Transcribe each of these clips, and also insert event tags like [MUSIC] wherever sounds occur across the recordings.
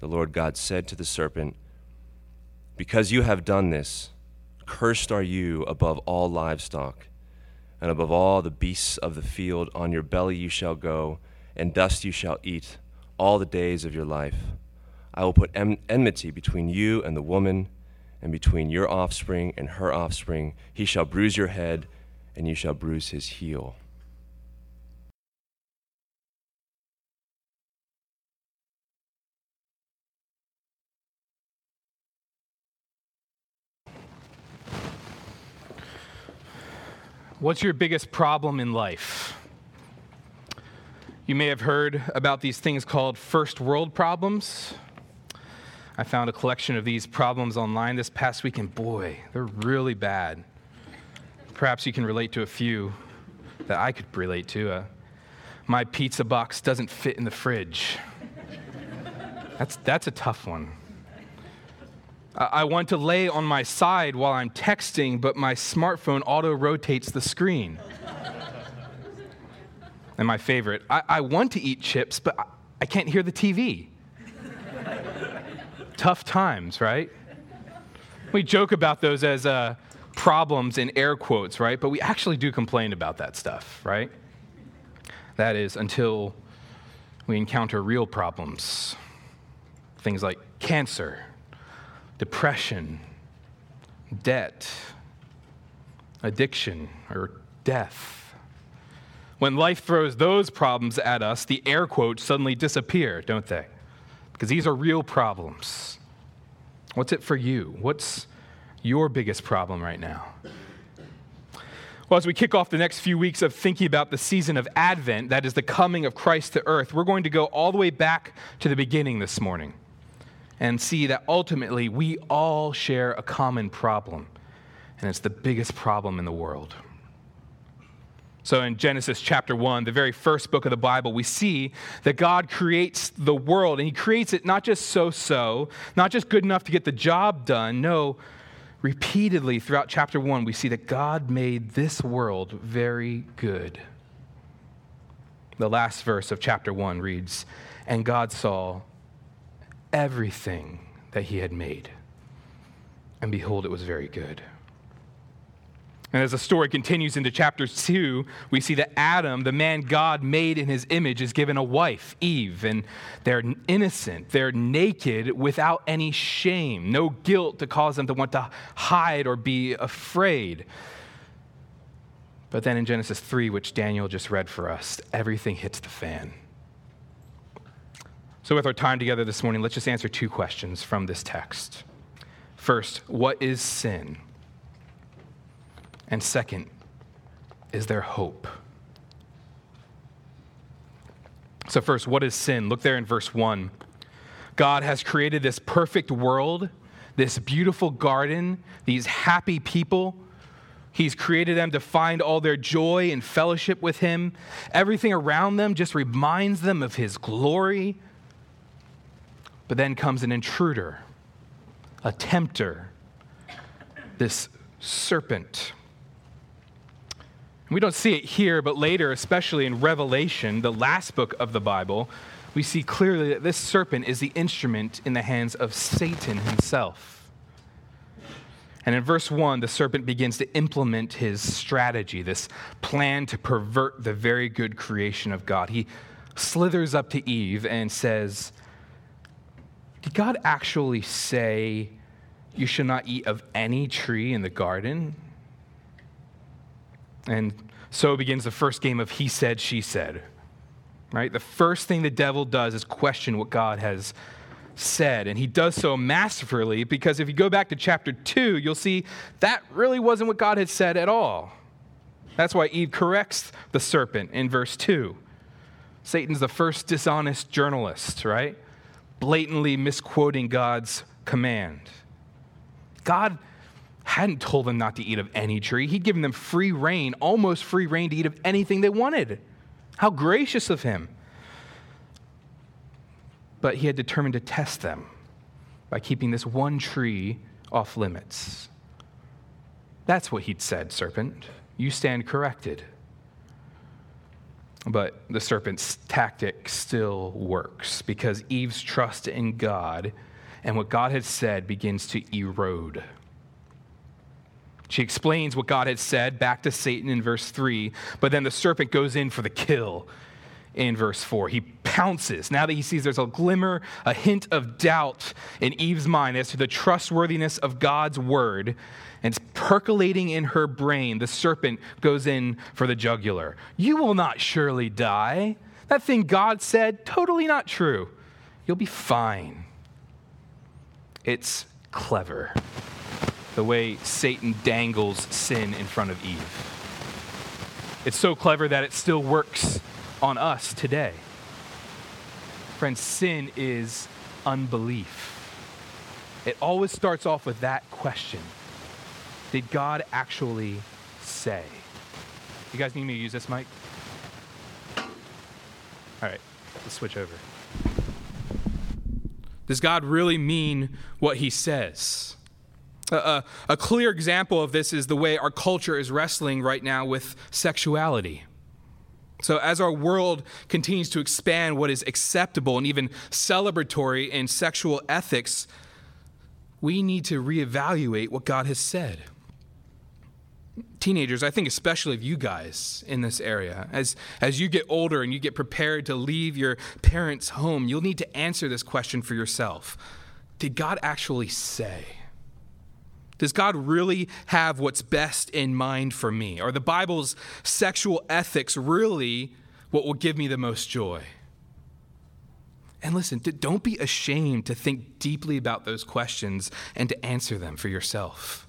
The Lord God said to the serpent, Because you have done this, cursed are you above all livestock and above all the beasts of the field. On your belly you shall go, and dust you shall eat all the days of your life. I will put en- enmity between you and the woman, and between your offspring and her offspring. He shall bruise your head, and you shall bruise his heel. What's your biggest problem in life? You may have heard about these things called first world problems. I found a collection of these problems online this past week, and boy, they're really bad. Perhaps you can relate to a few that I could relate to. Uh, my pizza box doesn't fit in the fridge. That's, that's a tough one. I want to lay on my side while I'm texting, but my smartphone auto rotates the screen. [LAUGHS] and my favorite, I, I, want to eat chips, but I, I can't hear the TV. [LAUGHS] Tough times, right? We joke about those as uh, problems in air quotes, right? But we actually do complain about that stuff, right? That is until we encounter real problems. Things like cancer depression, debt, addiction, or death. When life throws those problems at us, the air quotes suddenly disappear, don't they? Because these are real problems. What's it for you? What's your biggest problem right now? Well, as we kick off the next few weeks of thinking about the season of Advent, that is the coming of Christ to earth, we're going to go all the way back to the beginning this morning and see that ultimately we all share a common problem, and it's the biggest problem in the world. So, in Genesis chapter 1, the very first book of the Bible, we see that God creates the world, and He creates it not just so so, not just good enough to get the job done. No, repeatedly throughout chapter 1, we see that God made this world very good. The last verse of chapter 1 reads, And God saw everything that he had made. And behold, it was very good. And as the story continues into chapter 2, we see that Adam, the man God made in his image, is given a wife, Eve, and they're innocent. They're naked without any shame, no guilt to cause them to want to hide or be afraid. But then in Genesis 3, which Daniel just read for us, everything hits the fan. So, with our time together this morning, let's just answer two questions from this text. First, what is sin? And second, is there hope? So, first, what is sin? Look there in verse 1. God has created this perfect world, this beautiful garden, these happy people. He's created them to find all their joy and fellowship with Him. Everything around them just reminds them of His glory. But then comes an intruder, a tempter, this serpent. We don't see it here, but later, especially in Revelation, the last book of the Bible, we see clearly that this serpent is the instrument in the hands of Satan himself. And in verse 1, the serpent begins to implement his strategy, this plan to pervert the very good creation of God. He slithers up to Eve and says, Did God actually say you should not eat of any tree in the garden? And so begins the first game of he said, she said right? The first thing the devil does is question what God has said. And he does so masterfully because if you go back to chapter 2, you'll see that really wasn't what God had said at all. That's why Eve corrects the serpent in verse 2. Satan's the first dishonest journalist, right? Blatantly misquoting God's command. God hadn't told them not to eat of any tree. He'd given them free reign, almost free reign to eat of anything they wanted. How gracious of him. But he had determined to test them by keeping this one tree off limits. That's what he'd said, serpent. You stand corrected. But the serpent's tactic still works because Eve's trust in God and what God had said begins to erode. She explains what God had said back to Satan in verse 3, but then the serpent goes in for the kill in verse 4. He pounces now that he sees there's a glimmer, a hint of doubt in Eve's mind as to the trustworthiness of God's word, and it's percolating in her brain. The serpent goes in for the jugular. You will not surely die. That thing God said, totally not true. You'll be fine. It's clever the way Satan dangles sin in front of Eve. It's so clever that it still works on us today. Friends, sin is unbelief. It always starts off with that question Did God actually say? You guys need me to use this mic? All right, let's switch over. Does God really mean what he says? A, a, clear example of this is the way our culture is wrestling right now with sexuality. So, as our world continues to expand what is acceptable and even celebratory in sexual ethics, we need to reevaluate what God has said. Teenagers, I think especially of you guys in this area, as, as you get older and you get prepared to leave your parents' home, you'll need to answer this question for yourself Did God actually say? Does God really have what's best in mind for me? Are the Bible's sexual ethics really what will give me the most joy? And listen, don't be ashamed to think deeply about those questions and to answer them for yourself.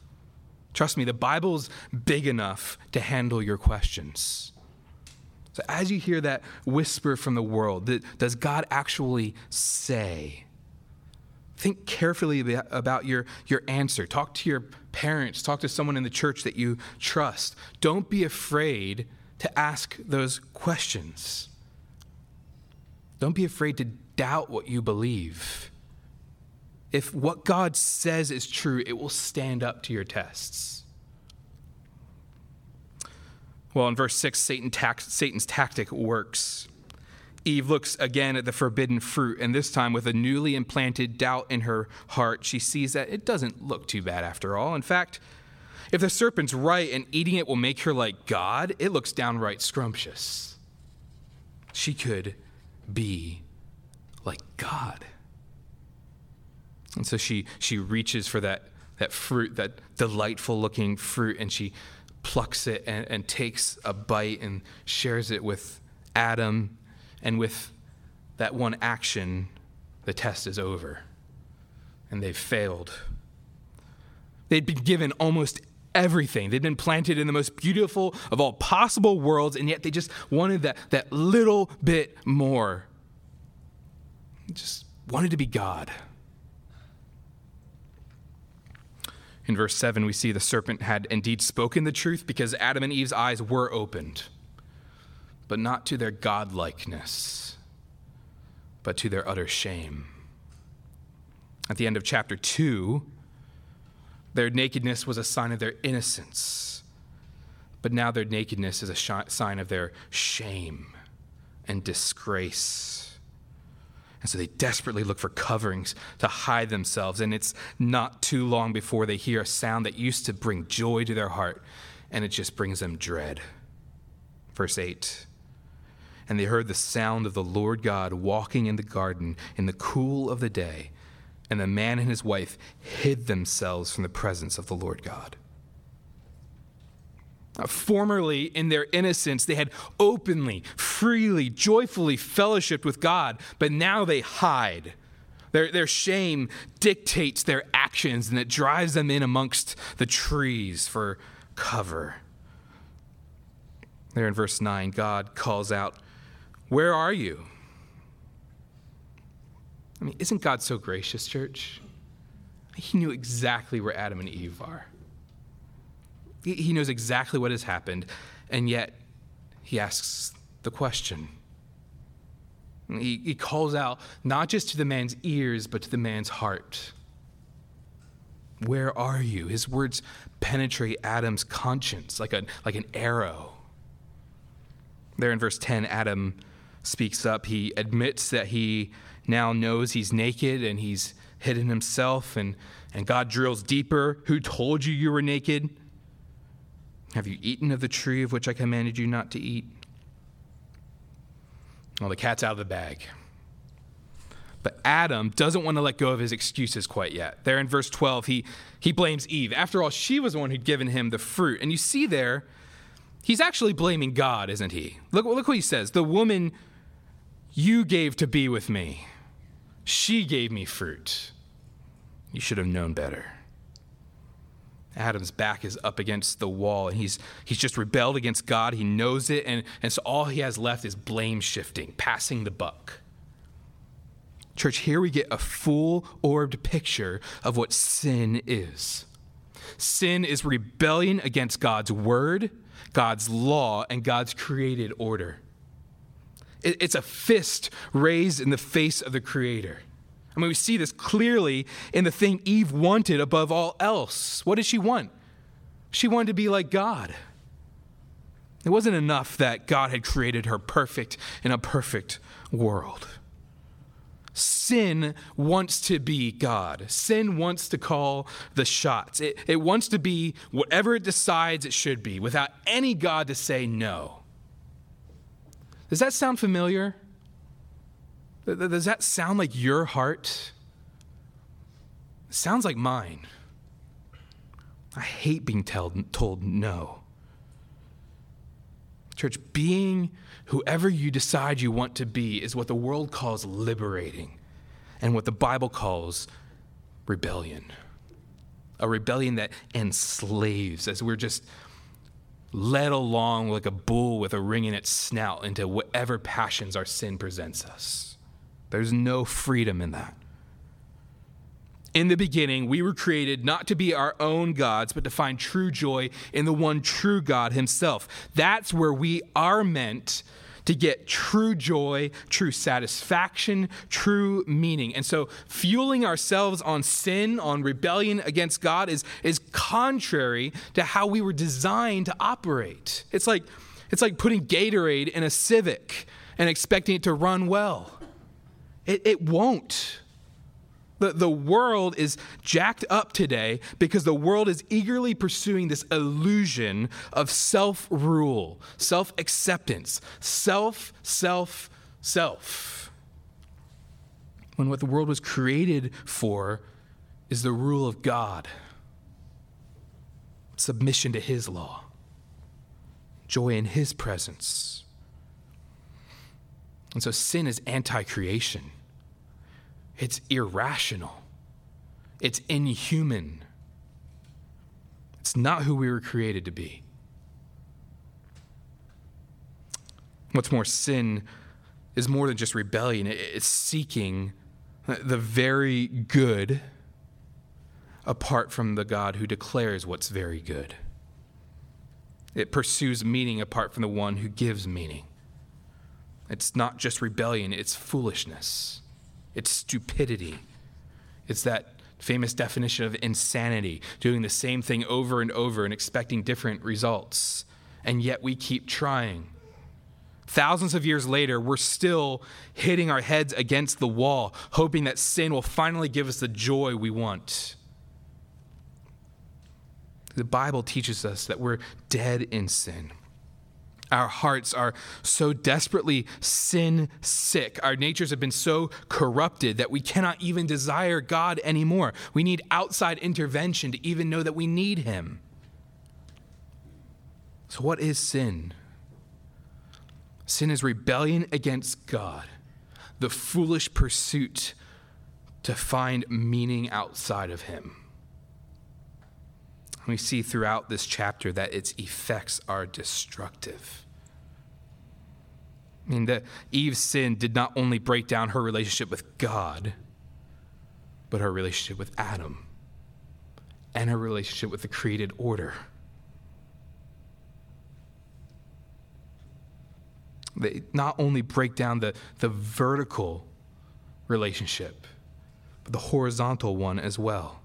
Trust me, the Bible's big enough to handle your questions. So, as you hear that whisper from the world, does God actually say? think carefully about your, your answer. Talk to your parents, talk to someone in the church that you trust. Don't be afraid to ask those questions. Don't be afraid to doubt what you believe. If what God says is true, it will stand up to your tests. Well, in verse 6, Satan Satan's tactic works. Eve looks again at the forbidden fruit, and this time with a newly implanted doubt in her heart, she sees that it doesn't look too bad after all. In fact, if the serpent's right and eating it will make her like God, it looks downright scrumptious. She could be like God. And so she, she reaches for that, that fruit, that delightful looking fruit, and she plucks it and, and takes a bite and shares it with Adam and with that one action, the test is over. And they've failed. They'd been given almost everything. They'd been planted in the most beautiful of all possible worlds, and yet they just wanted that, that little bit more. Just wanted to be God. In verse 7, we see the serpent had indeed spoken the truth because Adam and Eve's eyes were opened, but not to their godlikeness, but to their utter shame. At the end of chapter 2, their nakedness was a sign of their innocence, but now their nakedness is a sh- sign of their shame and disgrace. And so they desperately look for coverings to hide themselves. And it's not too long before they hear a sound that used to bring joy to their heart, and it just brings them dread. Verse 8 And they heard the sound of the Lord God walking in the garden in the cool of the day and the man and his wife hid themselves from the presence of the Lord God. Formerly, in their innocence, they had openly, freely, joyfully fellowshiped with God, but now they hide. Their, their shame dictates their actions and it drives them in amongst the trees for cover. There in verse 9, God calls out, Where are you? I mean, isn't God so gracious, church? He knew exactly where Adam and Eve are. He knows exactly what has happened, and yet he asks the question. He, he calls out not just to the man's ears, but to the man's heart. Where are you? His words penetrate Adam's conscience like, a, like an arrow. There in verse 10, Adam speaks up. He admits that he now knows he's naked and he's hidden himself, and, and God drills deeper. Who told you you were naked? Have you eaten of the tree of which I commanded you not to eat? Well, the cat's out of the bag. But Adam doesn't want to let go of his excuses quite yet. There in verse 12, he, he blames Eve. After all, she was the one who'd given him the fruit. And you see there, he's actually blaming God, isn't he? Look, look what he says The woman you gave to be with me. She gave me fruit. You should have known better. Adam's back is up against the wall and he's, he's just rebelled against God. He knows it. And, and so all he has left is blame shifting, passing the buck. Church, here we get a full orbed picture of what sin is. Sin is rebellion against God's word, God's law, and God's created order. It's a fist raised in the face of the Creator. I mean, we see this clearly in the thing Eve wanted above all else. What did she want? She wanted to be like God. It wasn't enough that God had created her perfect in a perfect world. Sin wants to be God. Sin wants to call the shots. It, it wants to be whatever it decides it should be without any God to say no. Does that sound familiar? Does that sound like your heart? It sounds like mine. I hate being told, told no. Church, being whoever you decide you want to be is what the world calls liberating and what the Bible calls rebellion. A rebellion that enslaves, as we're just led along like a bull with a ring in its snout into whatever passions our sin presents us. There's no freedom in that. In the beginning, we were created not to be our own gods, but to find true joy in the one true God Himself. That's where we are meant to get true joy, true satisfaction, true meaning. And so, fueling ourselves on sin, on rebellion against God, is, is contrary to how we were designed to operate. It's like, it's like putting Gatorade in a Civic and expecting it to run well. It, it won't. The, the world is jacked up today because the world is eagerly pursuing this illusion of self rule, self acceptance, self, self, self. When what the world was created for is the rule of God, submission to His law, joy in His presence. And so sin is anti creation. It's irrational. It's inhuman. It's not who we were created to be. What's more, sin is more than just rebellion, it's seeking the very good apart from the God who declares what's very good. It pursues meaning apart from the one who gives meaning. It's not just rebellion, it's foolishness, it's stupidity. It's that famous definition of insanity, doing the same thing over and over and expecting different results. And yet we keep trying. Thousands of years later, we're still hitting our heads against the wall, hoping that sin will finally give us the joy we want. The Bible teaches us that we're dead in sin. Our hearts are so desperately sin sick. Our natures have been so corrupted that we cannot even desire God anymore. We need outside intervention to even know that we need Him. So, what is sin? Sin is rebellion against God, the foolish pursuit to find meaning outside of Him. We see throughout this chapter that its effects are destructive. I mean, that Eve's sin did not only break down her relationship with God, but her relationship with Adam and her relationship with the created order. They not only break down the, the vertical relationship, but the horizontal one as well.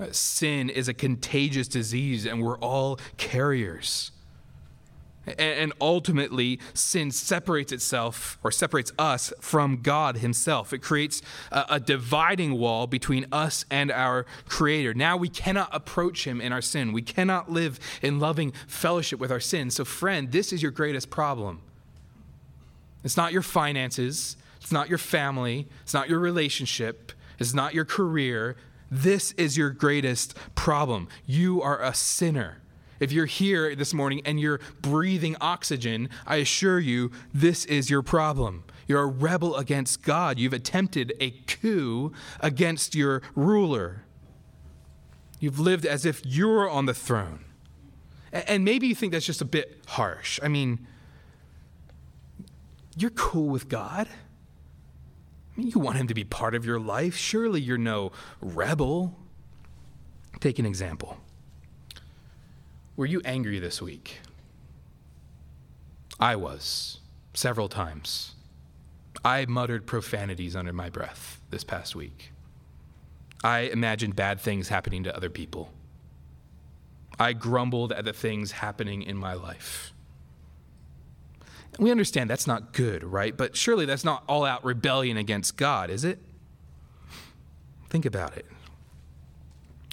Uh, sin is a contagious disease, and we're all carriers. And ultimately, sin separates itself or separates us from God Himself. It creates a, dividing wall between us and our Creator. Now we cannot approach Him in our sin. We cannot live in loving fellowship with our sin. So, friend, this is your greatest problem. It's not your finances, it's not your family, it's not your relationship, it's not your career. This is your greatest problem. You are a sinner. If you're here this morning and you're breathing oxygen, I assure you, this is your problem. You're a rebel against God. You've attempted a coup against your ruler. You've lived as if you're on the throne. And maybe you think that's just a bit harsh. I mean, you're cool with God. You want him to be part of your life. Surely you're no rebel. Take an example. Were you angry this week? I was, several times. I muttered profanities under my breath this past week. I imagined bad things happening to other people. I grumbled at the things happening in my life. We understand that's not good, right? But surely that's not all out rebellion against God, is it? Think about it.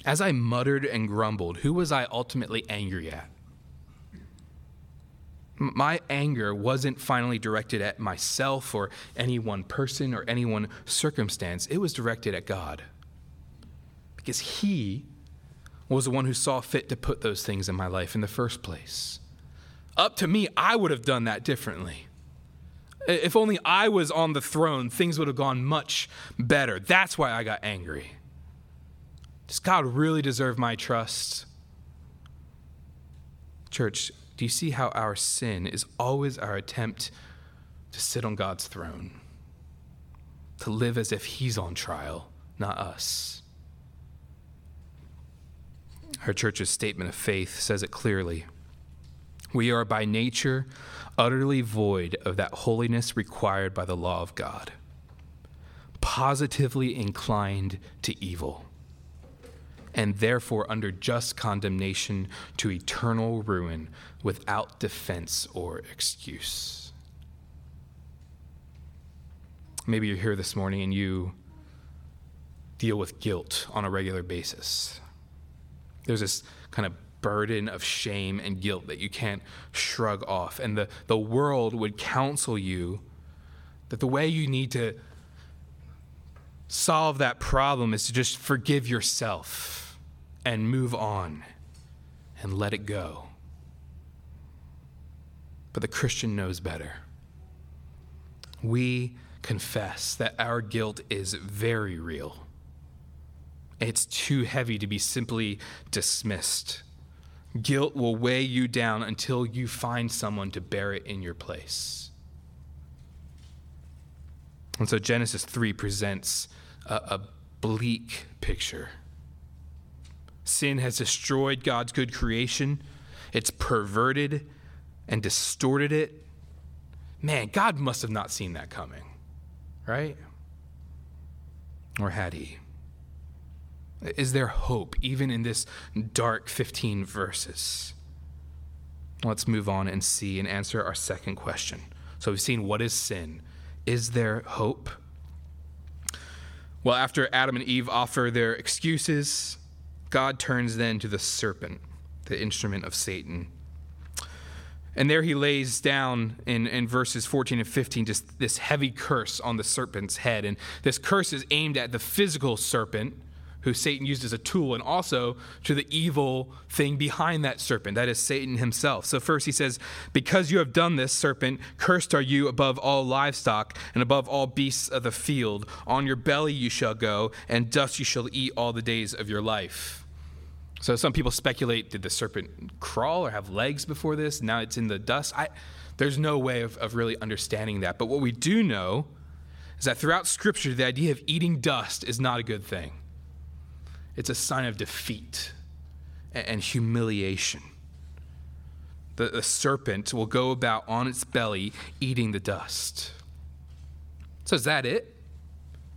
As I muttered and grumbled, who was I ultimately angry at? My anger wasn't finally directed at myself or any one person or any one circumstance. It was directed at God. Because He was the one who saw fit to put those things in my life in the first place. Up to me, I would have done that differently. If only I was on the throne, things would have gone much better. That's why I got angry. Does God really deserve my trust? Church, do you see how our sin is always our attempt to sit on God's throne? To live as if He's on trial, not us. Our church's statement of faith says it clearly. We are by nature utterly void of that holiness required by the law of God, positively inclined to evil and therefore under just condemnation to eternal ruin without defense or excuse. Maybe you're here this morning and you deal with guilt on a regular basis. There's this kind of burden of shame and guilt that you can't shrug off. And the, the world would counsel you that the way you need to solve that problem is to just forgive yourself and move on and let it go. But the Christian knows better. We confess that our guilt is very real It's too heavy to be simply dismissed. Guilt will weigh you down until you find someone to bear it in your place. And so Genesis 3 presents a, a bleak picture. Sin has destroyed God's good creation, it's perverted and distorted it. Man, God must have not seen that coming, right? Or had he? Is there hope even in this dark 15 verses? Let's move on and see and answer our second question. So we've seen what is sin? Is there hope? Well, after Adam and Eve offer their excuses, God turns then to the serpent, the instrument of Satan. And there he lays down in, in verses 14 and 15 just this heavy curse on the serpent's head. And this curse is aimed at the physical serpent who Satan used as a tool, and also to the evil thing behind that serpent, that is Satan himself. So, first he says, Because you have done this, serpent, cursed are you above all livestock and above all beasts of the field. On your belly you shall go, and dust you shall eat all the days of your life. So, some people speculate did the serpent crawl or have legs before this? Now it's in the dust. I, there's no way of, of really understanding that. But what we do know is that throughout Scripture, the idea of eating dust is not a good thing it's a sign of defeat and humiliation. The, the serpent will go about on its belly eating the dust. So, is that it?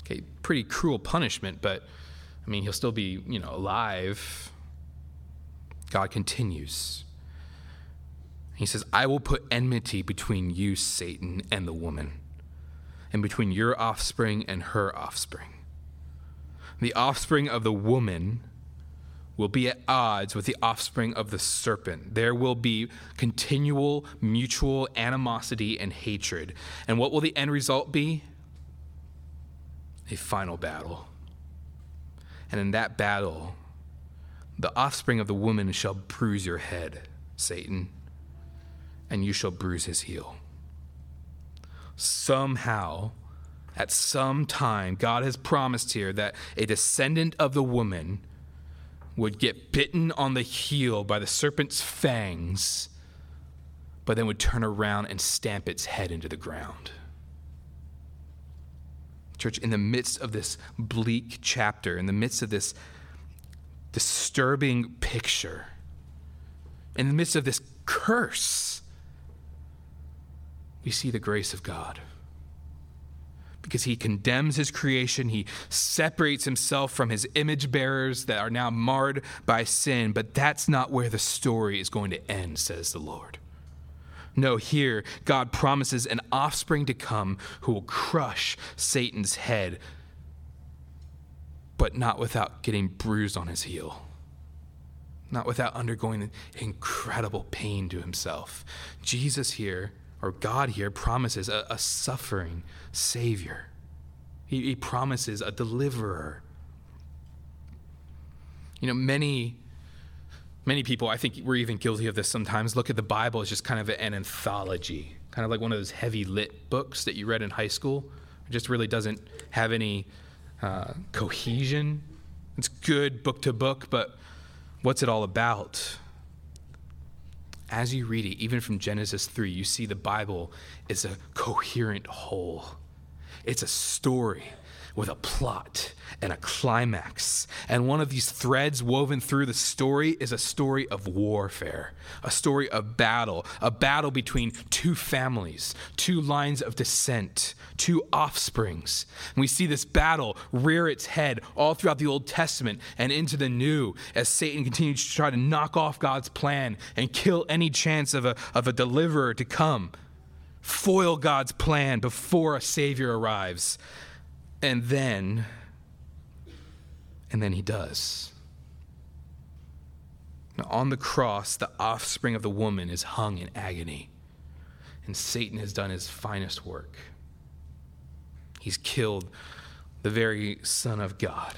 Okay, pretty cruel punishment, but I mean, he'll still be, you know, alive. God continues. He says, I will put enmity between you, Satan, and the woman, and between your offspring and her offspring the offspring of the woman will be at odds with the offspring of the serpent. There will be continual mutual animosity and hatred. And what will the end result be? A final battle. And in that battle, the offspring of the woman shall bruise your head, Satan, and you shall bruise his heel. Somehow, at some time, God has promised here that a descendant of the woman would get bitten on the heel by the serpent's fangs, but then would turn around and stamp its head into the ground. Church, in the midst of this bleak chapter, in the midst of this disturbing picture, in the midst of this curse, we see the grace of God because he condemns his creation. He separates himself from his image bearers that are now marred by sin. But that's not where the story is going to end, says the Lord. No, here, God promises an offspring to come who will crush Satan's head, but not without getting bruised on his heel, not without undergoing incredible pain to himself. Jesus here or God here promises a, a suffering Savior. He, he promises a deliverer. You know, many many people, I think we're even guilty of this sometimes, look at the Bible as just kind of an anthology, kind of like one of those heavy lit books that you read in high school. It just really doesn't have any uh, cohesion. It's good book to book, but what's it all about? As you read it, even from Genesis 3, you see the Bible is a coherent whole. It's a story with a plot and a climax. And one of these threads woven through the story is a story of warfare, a story of battle, a battle between two families, two lines of descent, two offsprings. And we see this battle rear its head all throughout the Old Testament and into the New as Satan continues to try to knock off God's plan and kill any chance of a, of a deliverer to come. Foil God's plan before a Savior arrives. And then, and then he does. Now, on the cross, the offspring of the woman is hung in agony, and Satan has done his finest work. He's killed the very Son of God.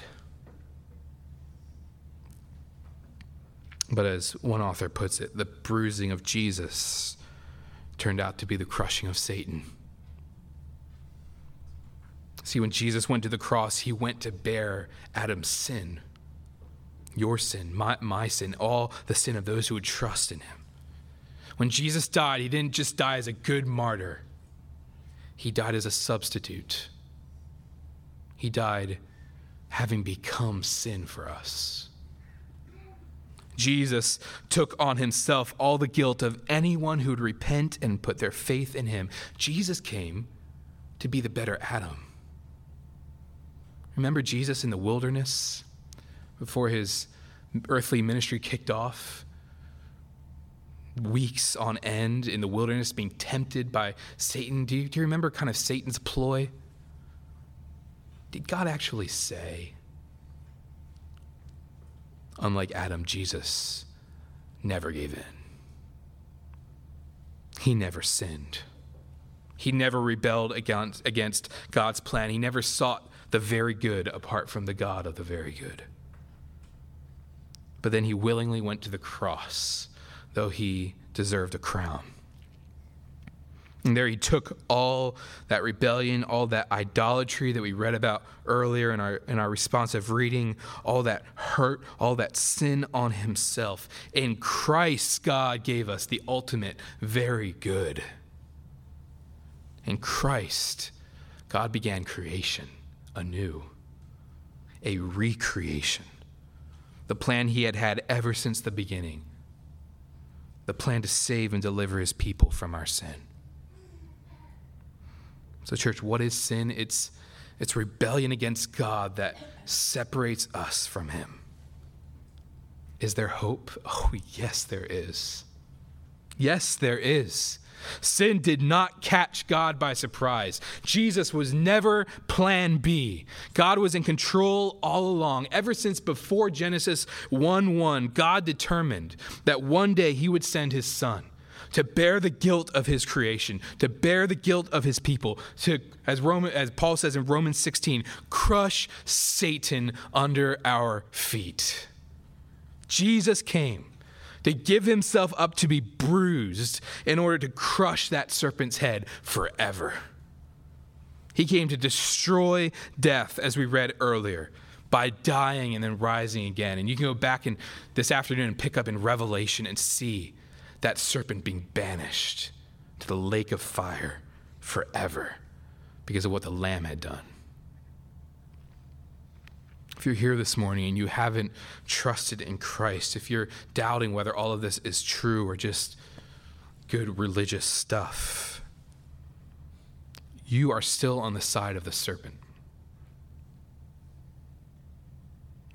But as one author puts it, the bruising of Jesus turned out to be the crushing of Satan. See, when Jesus went to the cross, he went to bear Adam's sin your sin, my, my sin, all the sin of those who would trust in him. When Jesus died, he didn't just die as a good martyr, he died as a substitute. He died having become sin for us. Jesus took on himself all the guilt of anyone who would repent and put their faith in him. Jesus came to be the better Adam. Remember Jesus in the wilderness before his earthly ministry kicked off? Weeks on end in the wilderness being tempted by Satan. Do you, do you remember kind of Satan's ploy? Did God actually say? Unlike Adam, Jesus never gave in. He never sinned. He never rebelled against, against God's plan. He never sought the very good apart from the God of the very good. But then he willingly went to the cross, though he deserved a crown. And there he took all that rebellion, all that idolatry that we read about earlier in our, in our responsive reading, all that hurt, all that sin on himself. In Christ, God gave us the ultimate very good. In Christ, God began creation anew, a recreation. The plan he had had ever since the beginning, the plan to save and deliver his people from our sin. So, church, what is sin? It's, it's rebellion against God that separates us from Him. Is there hope? [LAUGHS] Oh, yes, there is. Yes, there is. Sin did not catch God by surprise. Jesus was never plan B. God was in control all along. Ever since before Genesis 1 1, God determined that one day he would send his son to bear the guilt of his creation, to bear the guilt of his people, to, as, Roman, as Paul says in Romans 16, crush Satan under our feet. Jesus came to give himself up to be bruised in order to crush that serpent's head forever. He came to destroy death, as we read earlier, by dying and then rising again. And you can go back in this afternoon and pick up in Revelation and see that serpent being banished to the lake of fire forever because of what the Lamb had done. If you're here this morning and you haven't trusted in Christ, if you're doubting whether all of this is true or just good religious stuff, you are still on the side of the serpent.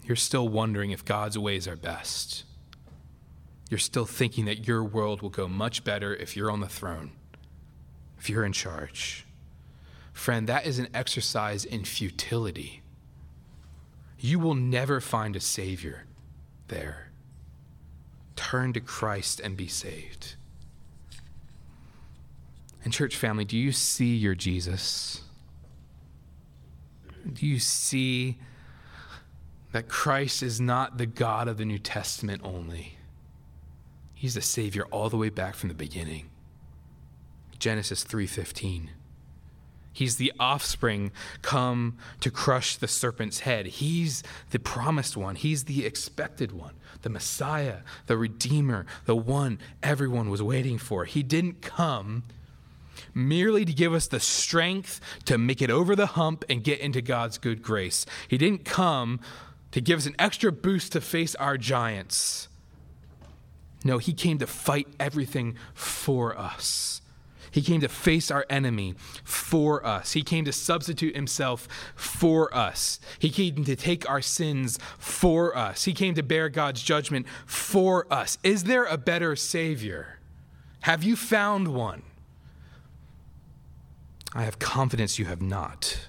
You're still wondering if God's ways are best you're still thinking that your world will go much better if you're on the throne, if you're in charge. Friend, that is an exercise in futility. You will never find a Savior there. Turn to Christ and be saved. And, church family, do you see your Jesus? Do you see that Christ is not the God of the New Testament only? He's the savior all the way back from the beginning. Genesis 3:15. He's the offspring come to crush the serpent's head. He's the promised one. He's the expected one, the Messiah, the Redeemer, the one everyone was waiting for. He didn't come merely to give us the strength to make it over the hump and get into God's good grace. He didn't come to give us an extra boost to face our giants. No, he came to fight everything for us. He came to face our enemy for us. He came to substitute himself for us. He came to take our sins for us. He came to bear God's judgment for us. Is there a better Savior? Have you found one? I have confidence you have not.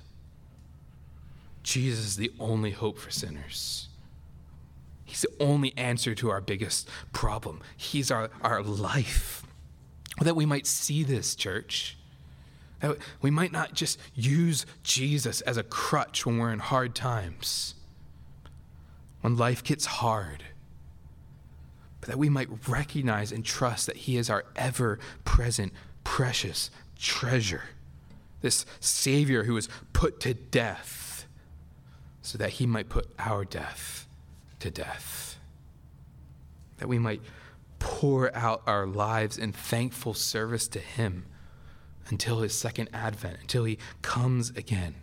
Jesus is the only hope for sinners. He's the only answer to our biggest problem. He's our, our life. That we might see this, church. That we might not just use Jesus as a crutch when we're in hard times, when life gets hard, but that we might recognize and trust that He is our ever present, precious treasure. This Savior who was put to death so that He might put our death to death, that we might pour out our lives in thankful service to Him until His second advent, until He comes again.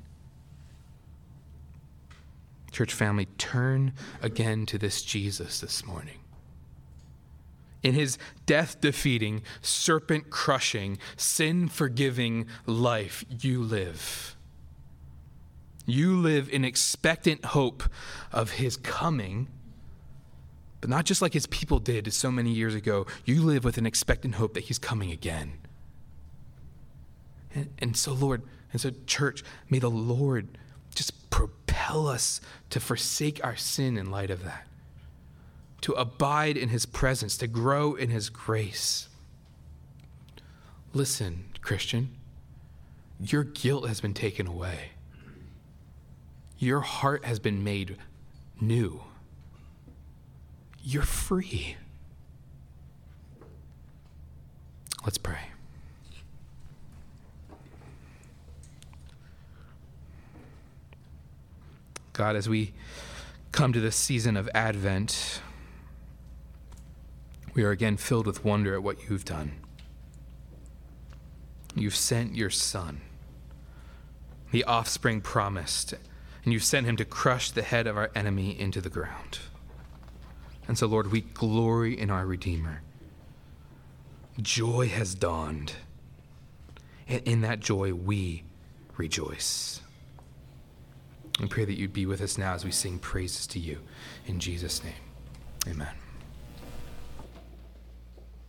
Church family, turn again to this Jesus this morning. In his death defeating, serpent crushing, sin forgiving life, you live. You live in expectant hope of his coming, but not just like his people did so many years ago. You live with an expectant hope that he's coming again. And, and so, Lord, and so, church, may the Lord just propel us to forsake our sin in light of that, to abide in his presence, to grow in his grace. Listen, Christian, your guilt has been taken away your heart has been made new. You're free. Let's pray. God, as we come to this season of Advent, we are again filled with wonder at what you've done. You've sent your Son, the offspring promised and you've sent him to crush the head of our enemy into the ground. And so, Lord, we glory in our Redeemer. Joy has dawned. And in that joy, we rejoice. We pray that you'd be with us now as we sing praises to you. In Jesus' name, amen.